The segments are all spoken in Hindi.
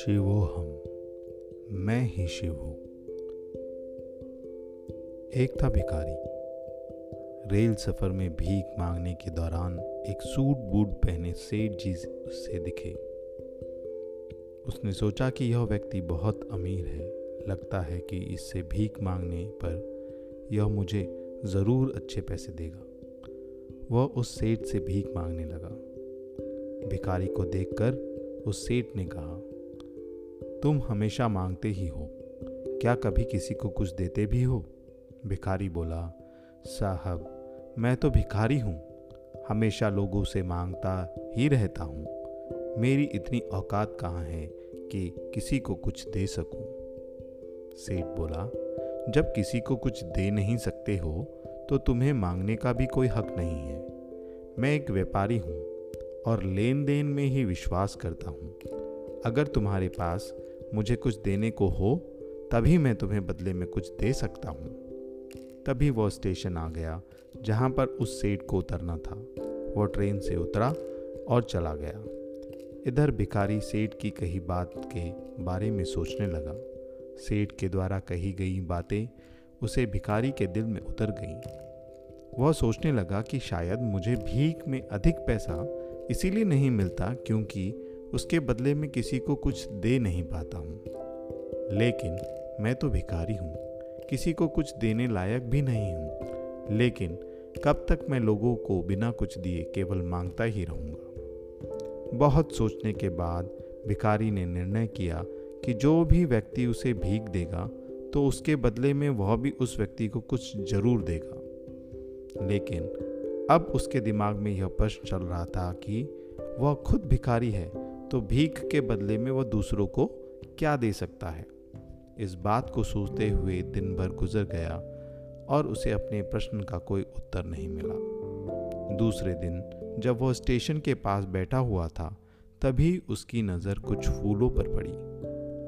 शिवोहम मैं ही शिव हूँ। एक था भिखारी, रेल सफ़र में भीख मांगने के दौरान एक सूट बूट पहने सेठ जी उससे दिखे। उसने सोचा कि यह व्यक्ति बहुत अमीर है, लगता है कि इससे भीख मांगने पर यह मुझे ज़रूर अच्छे पैसे देगा। वह उस सेठ से भीख मांगने लगा। भिखारी को देखकर उस सेठ ने कहा तुम हमेशा मांगते ही हो। क्या कभी किसी को कुछ देते भी हो? भिखारी बोला, साहब, मैं तो भिखारी हूँ। हमेशा लोगों से माँगता ही रहता हूँ। मेरी इतनी औकात कहाँ है कि किसी को कुछ दे सकूँ? सेठ बोला, जब किसी को कुछ दे नहीं सकते हो तो तुम्हें मांगने का भी कोई हक नहीं है। मैं एक व्यापारी हूँ और लेन देन में ही विश्वास करता हूँ। अगर तुम्हारे पास मुझे कुछ देने को हो, तभी मैं तुम्हें बदले में कुछ दे सकता हूँ। तभी वो स्टेशन आ गया, जहाँ पर उस सेठ को उतरना था। वो ट्रेन से उतरा और चला गया। इधर भिखारी सेठ की कही बात के बारे में सोचने लगा। सेठ के द्वारा कही गई बातें उसे भिखारी के दिल में उतर गईं। वह सोचने लगा कि शायद मुझे भीख में अधिक पैसा इसीलिए नहीं मिलता क्योंकि उसके बदले में किसी को कुछ दे नहीं पाता हूँ। लेकिन मैं तो भिखारी हूँ, किसी को कुछ देने लायक भी नहीं हूँ। लेकिन कब तक मैं लोगों को बिना कुछ दिए केवल माँगता ही रहूँगा? बहुत सोचने के बाद भिखारी ने निर्णय किया कि जो भी व्यक्ति उसे भीख देगा तो उसके बदले में वह भी उस व्यक्ति को कुछ ज़रूर देगा। लेकिन अब उसके दिमाग में यह प्रश्न चल रहा था कि वह खुद भिखारी है तो भीख के बदले में वह दूसरों को क्या दे सकता है? इस बात को सोचते हुए दिन भर गुजर गया और उसे अपने प्रश्न का कोई उत्तर नहीं मिला। दूसरे दिन, जब वह स्टेशन के पास बैठा हुआ था, तभी उसकी नज़र कुछ फूलों पर पड़ी,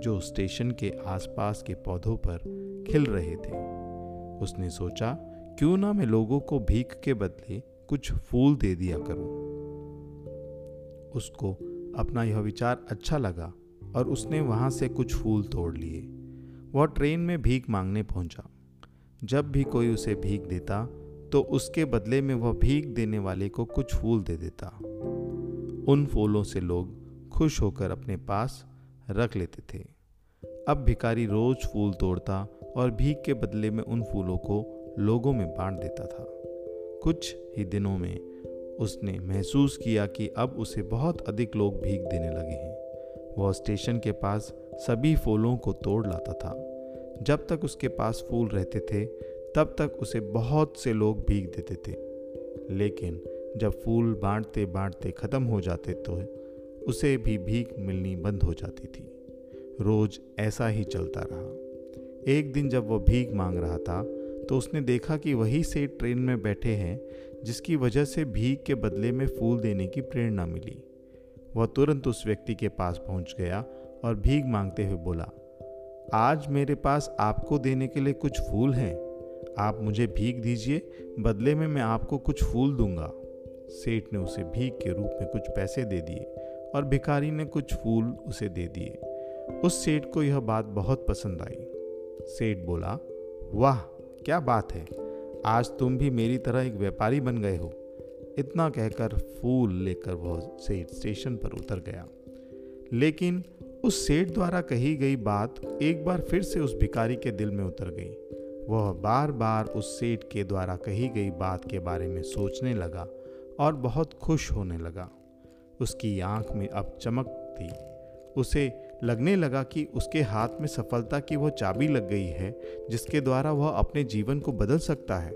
जो स्टेशन के आसपास के पौधों पर खिल रहे थे। उसने सोचा, क्यों ना मैं लोगों को भीख के बदले कुछ फूल दे दिया करूँ? उसको अपना यह विचार अच्छा लगा और उसने वहाँ से कुछ फूल तोड़ लिए। वह ट्रेन में भीख मांगने पहुँचा। जब भी कोई उसे भीख देता तो उसके बदले में वह भीख देने वाले को कुछ फूल दे देता। उन फूलों से लोग खुश होकर अपने पास रख लेते थे। अब भिकारी रोज फूल तोड़ता और भीख के बदले में उन फूलों को लोगों में बांट देता था। कुछ ही दिनों में उसने महसूस किया कि अब उसे बहुत अधिक लोग भीख देने लगे हैं। वह स्टेशन के पास सभी फूलों को तोड़ लाता था। जब तक उसके पास फूल रहते थे, तब तक उसे बहुत से लोग भीख देते थे। लेकिन जब फूल बांटते बांटते ख़त्म हो जाते तो उसे भी भीख मिलनी बंद हो जाती थी। रोज ऐसा ही चलता रहा। एक दिन जब वह भीख मांग रहा था तो उसने देखा कि वही सेठ ट्रेन में बैठे हैं जिसकी वजह से भीख के बदले में फूल देने की प्रेरणा मिली। वह तुरंत उस व्यक्ति के पास पहुँच गया और भीख मांगते हुए बोला, आज मेरे पास आपको देने के लिए कुछ फूल हैं। आप मुझे भीख दीजिए, बदले में मैं आपको कुछ फूल दूँगा। सेठ ने उसे भीख के रूप में कुछ पैसे दे दिए और भिखारी ने कुछ फूल उसे दे दिए। उस सेठ को यह बात बहुत पसंद आई। सेठ बोला, वाह, क्या बात है! आज तुम भी मेरी तरह एक व्यापारी बन गए हो। इतना कहकर फूल लेकर वह सेठ स्टेशन पर उतर गया। लेकिन उस सेठ द्वारा कही गई बात एक बार फिर से उस भिकारी के दिल में उतर गई। वह बार बार उस सेठ के द्वारा कही गई बात के बारे में सोचने लगा और बहुत खुश होने लगा। उसकी आँख में अब चमक थी। उसे लगने लगा कि उसके हाथ में सफलता की वह चाबी लग गई है, जिसके द्वारा वह अपने जीवन को बदल सकता है।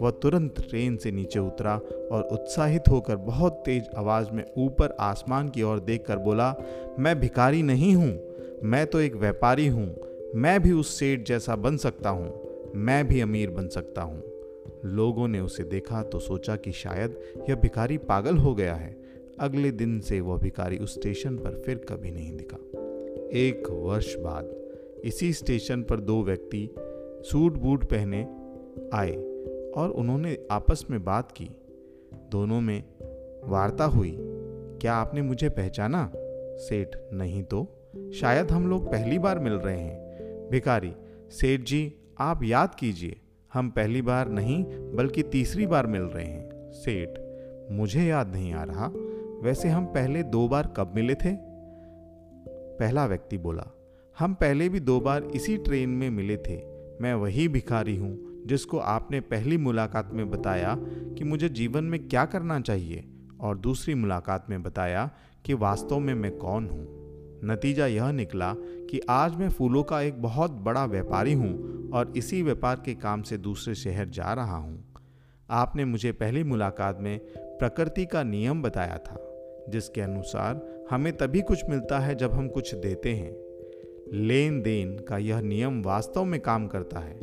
वह तुरंत ट्रेन से नीचे उतरा और उत्साहित होकर बहुत तेज आवाज़ में ऊपर आसमान की ओर देखकर बोला, मैं भिखारी नहीं हूँ, मैं तो एक व्यापारी हूँ, मैं भी उस सेठ जैसा बन सकता हूँ, मैं भी अमीर बन सकता हूँ। लोगों ने उसे देखा तो सोचा कि शायद यह भिखारी पागल हो गया है। अगले दिन से वह भिखारी उस स्टेशन पर फिर कभी नहीं दिखा। एक वर्ष बाद, इसी स्टेशन पर दो व्यक्ति सूट बूट पहने आए और उन्होंने आपस में बात की। दोनों में वार्ता हुई, क्या आपने मुझे पहचाना? सेठ, नहीं तो। शायद हम लोग पहली बार मिल रहे हैं। भिखारी, सेठ जी, आप याद कीजिए, हम पहली बार नहीं, बल्कि तीसरी बार मिल रहे हैं। सेठ, मुझे याद नहीं आ रहा। वैसे हम पहले दो बार कब मिले थे? पहला व्यक्ति बोला, हम पहले भी दो बार इसी ट्रेन में मिले थे। मैं वही भिखारी हूँ जिसको आपने पहली मुलाकात में बताया कि मुझे जीवन में क्या करना चाहिए और दूसरी मुलाकात में बताया कि वास्तव में मैं कौन हूँ। नतीजा यह निकला कि आज मैं फूलों का एक बहुत बड़ा व्यापारी हूँ और इसी व्यापार के काम से दूसरे शहर जा रहा हूँ। आपने मुझे पहली मुलाकात में प्रकृति का नियम बताया था, जिसके अनुसार हमें तभी कुछ मिलता है जब हम कुछ देते हैं। लेन देन का यह नियम वास्तव में काम करता है।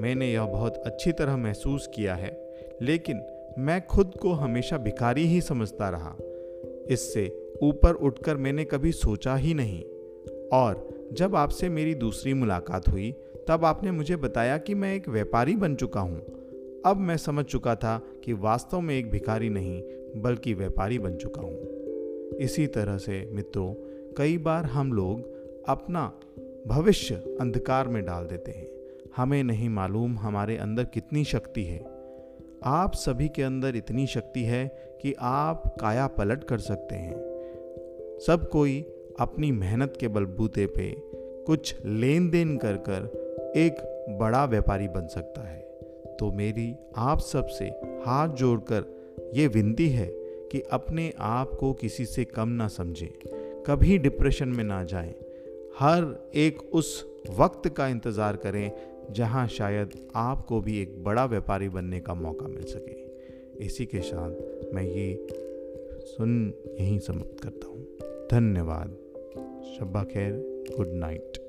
मैंने यह बहुत अच्छी तरह महसूस किया है, लेकिन मैं खुद को हमेशा भिखारी ही समझता रहा। इससे ऊपर उठकर मैंने कभी सोचा ही नहीं। और जब आपसे मेरी दूसरी मुलाकात हुई, तब आपने मुझे बताया कि मैं एक व्यापारी बन चुका हूँ। अब मैं समझ चुका था कि वास्तव में एक भिखारी नहीं, बल्कि व्यापारी बन चुका हूँ। इसी तरह से मित्रों, कई बार हम लोग अपना भविष्य अंधकार में डाल देते हैं। हमें नहीं मालूम हमारे अंदर कितनी शक्ति है। आप सभी के अंदर इतनी शक्ति है कि आप काया पलट कर सकते हैं। सब कोई अपनी मेहनत के बलबूते पे कुछ लेन देन कर कर एक बड़ा व्यापारी बन सकता है। तो मेरी आप सबसे हाथ जोड़कर ये विनती है कि अपने आप को किसी से कम ना समझें, कभी डिप्रेशन में ना जाएँ। हर एक उस वक्त का इंतज़ार करें, जहाँ शायद आपको भी एक बड़ा व्यापारी बनने का मौका मिल सके। इसी के साथ मैं ये सुन, यहीं समाप्त करता हूँ। धन्यवाद। शब्बा खैर। Good night.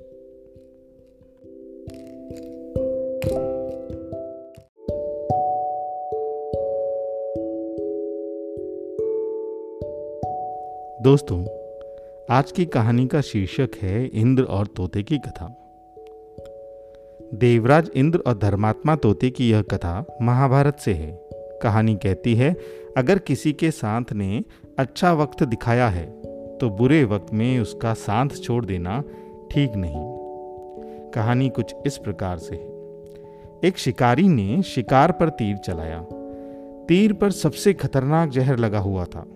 दोस्तों, आज की कहानी का शीर्षक है इंद्र और तोते की कथा। देवराज इंद्र और धर्मात्मा तोते की यह कथा महाभारत से है। कहानी कहती है, अगर किसी के साथ ने अच्छा वक्त दिखाया है तो बुरे वक्त में उसका साथ छोड़ देना ठीक नहीं। कहानी कुछ इस प्रकार से है। एक शिकारी ने शिकार पर तीर चलाया। तीर पर सबसे खतरनाक जहर लगा हुआ था।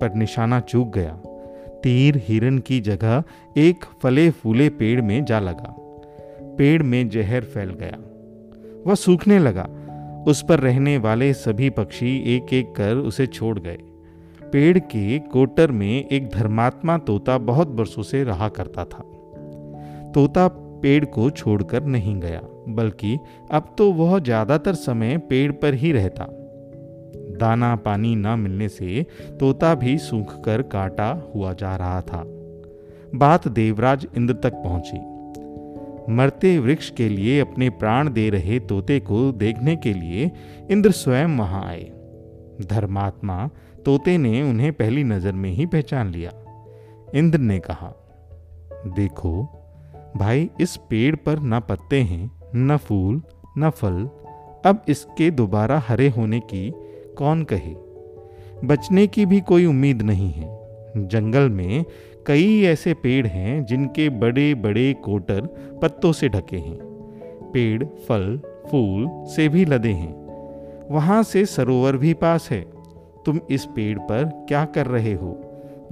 पर निशाना चूक गया। तीर हिरन की जगह एक फले फूले पेड़ में जा लगा। पेड़ में जहर फैल गया। वह सूखने लगा। उस पर रहने वाले सभी पक्षी एक एक कर उसे छोड़ गए। पेड़ के कोटर में एक धर्मात्मा तोता बहुत बरसों से रहा करता था। तोता पेड़ को छोड़कर नहीं गया, बल्कि अब तो वह ज़्यादातर समय पेड़ पर ही रहता। दाना पानी न मिलने से तोता भी सूख कर काटा हुआ जा रहा था। बात देवराज इंद्र तक पहुँची। मरते वृक्ष के लिए अपने प्राण दे रहे तोते को देखने के लिए इंद्र स्वयं वहाँ आए। धर्मात्मा तोते ने उन्हें पहली नज़र में ही पहचान लिया। इंद्र ने कहा, देखो, भाई, इस पेड़ पर न पत्ते हैं, न फूल, न फल। अब इसके दोबारा हरे होने की कौन कहे? बचने की भी कोई उम्मीद नहीं है। जंगल में कई ऐसे पेड़ हैं जिनके बड़े बड़े कोटर पत्तों से ढके हैं। पेड़, फल, फूल से भी लदे हैं। वहाँ से सरोवर भी पास है। तुम इस पेड़ पर क्या कर रहे हो?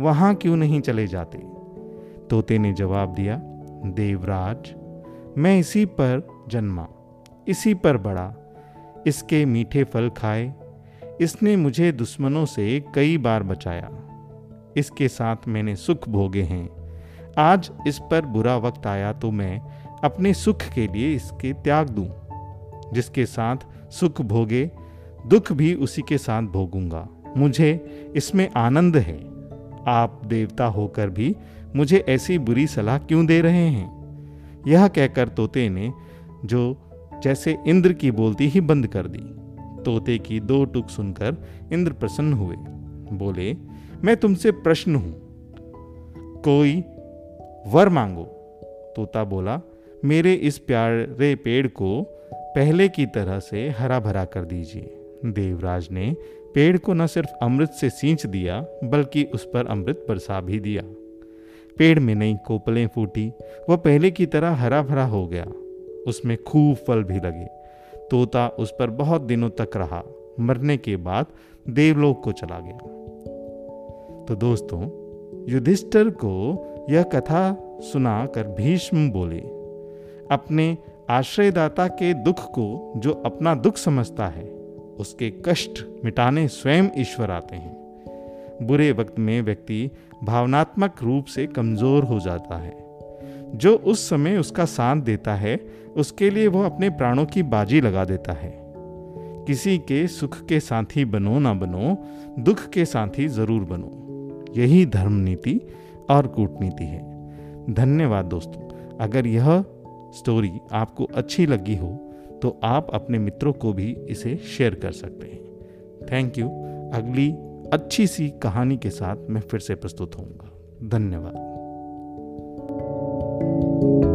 वहाँ क्यों नहीं चले जाते? तोते ने जवाब दिया, देवराज, मैं इसी पर जन्मा, इसी पर बड़ा, इसके मीठे फल खाए इसने मुझे दुश्मनों से कई बार बचाया। इसके साथ मैंने सुख भोगे हैं। आज इस पर बुरा वक्त आया तो मैं अपने सुख के लिए इसके त्याग दूँ, जिसके साथ सुख भोगे, दुख भी उसी के साथ भोगूँगा। मुझे इसमें आनंद है। आप देवता होकर भी मुझे ऐसी बुरी सलाह क्यों दे रहे हैं? यह कहकर तोते ने जो जैसे इंद्र की बोलती ही बंद कर दी। तोते की दो टुक सुनकर इंद्र प्रसन्न हुए। बोले, मैं तुमसे प्रश्न हूँ। कोई वर मांगो? तोता बोला, मेरे इस प्यारे पेड़ को पहले की तरह से हरा भरा कर दीजिए। देवराज ने पेड़ को न सिर्फ़ अमृत से सींच दिया, बल्कि उस पर अमृत बरसा भी दिया। पेड़ में नई कोपलें फूटी, वह पहले की तरह हरा भरा हो गया। उसमें खूब फल भी लगे। तोता उस पर बहुत दिनों तक रहा। मरने के बाद देवलोक को चला गया। तो दोस्तों, युधिष्ठर को यह कथा सुनाकर भीष्म बोले, अपने आश्रयदाता के दुख को जो अपना दुख समझता है, उसके कष्ट मिटाने स्वयं ईश्वर आते हैं। बुरे वक्त में व्यक्ति भावनात्मक रूप से कमज़ोर हो जाता है। जो उस समय उसका साथ देता है, उसके लिए वह अपने प्राणों की बाजी लगा देता है। किसी के सुख के साथी बनो ना बनो, दुख के साथी ज़रूर बनो। यही धर्म नीति और कूटनीति है। धन्यवाद दोस्तों, अगर यह स्टोरी आपको अच्छी लगी हो तो आप अपने मित्रों को भी इसे शेयर कर सकते हैं। थैंक यू अगली अच्छी सी कहानी के साथ मैं फिर से प्रस्तुत होऊँगा। धन्यवाद। Thank you.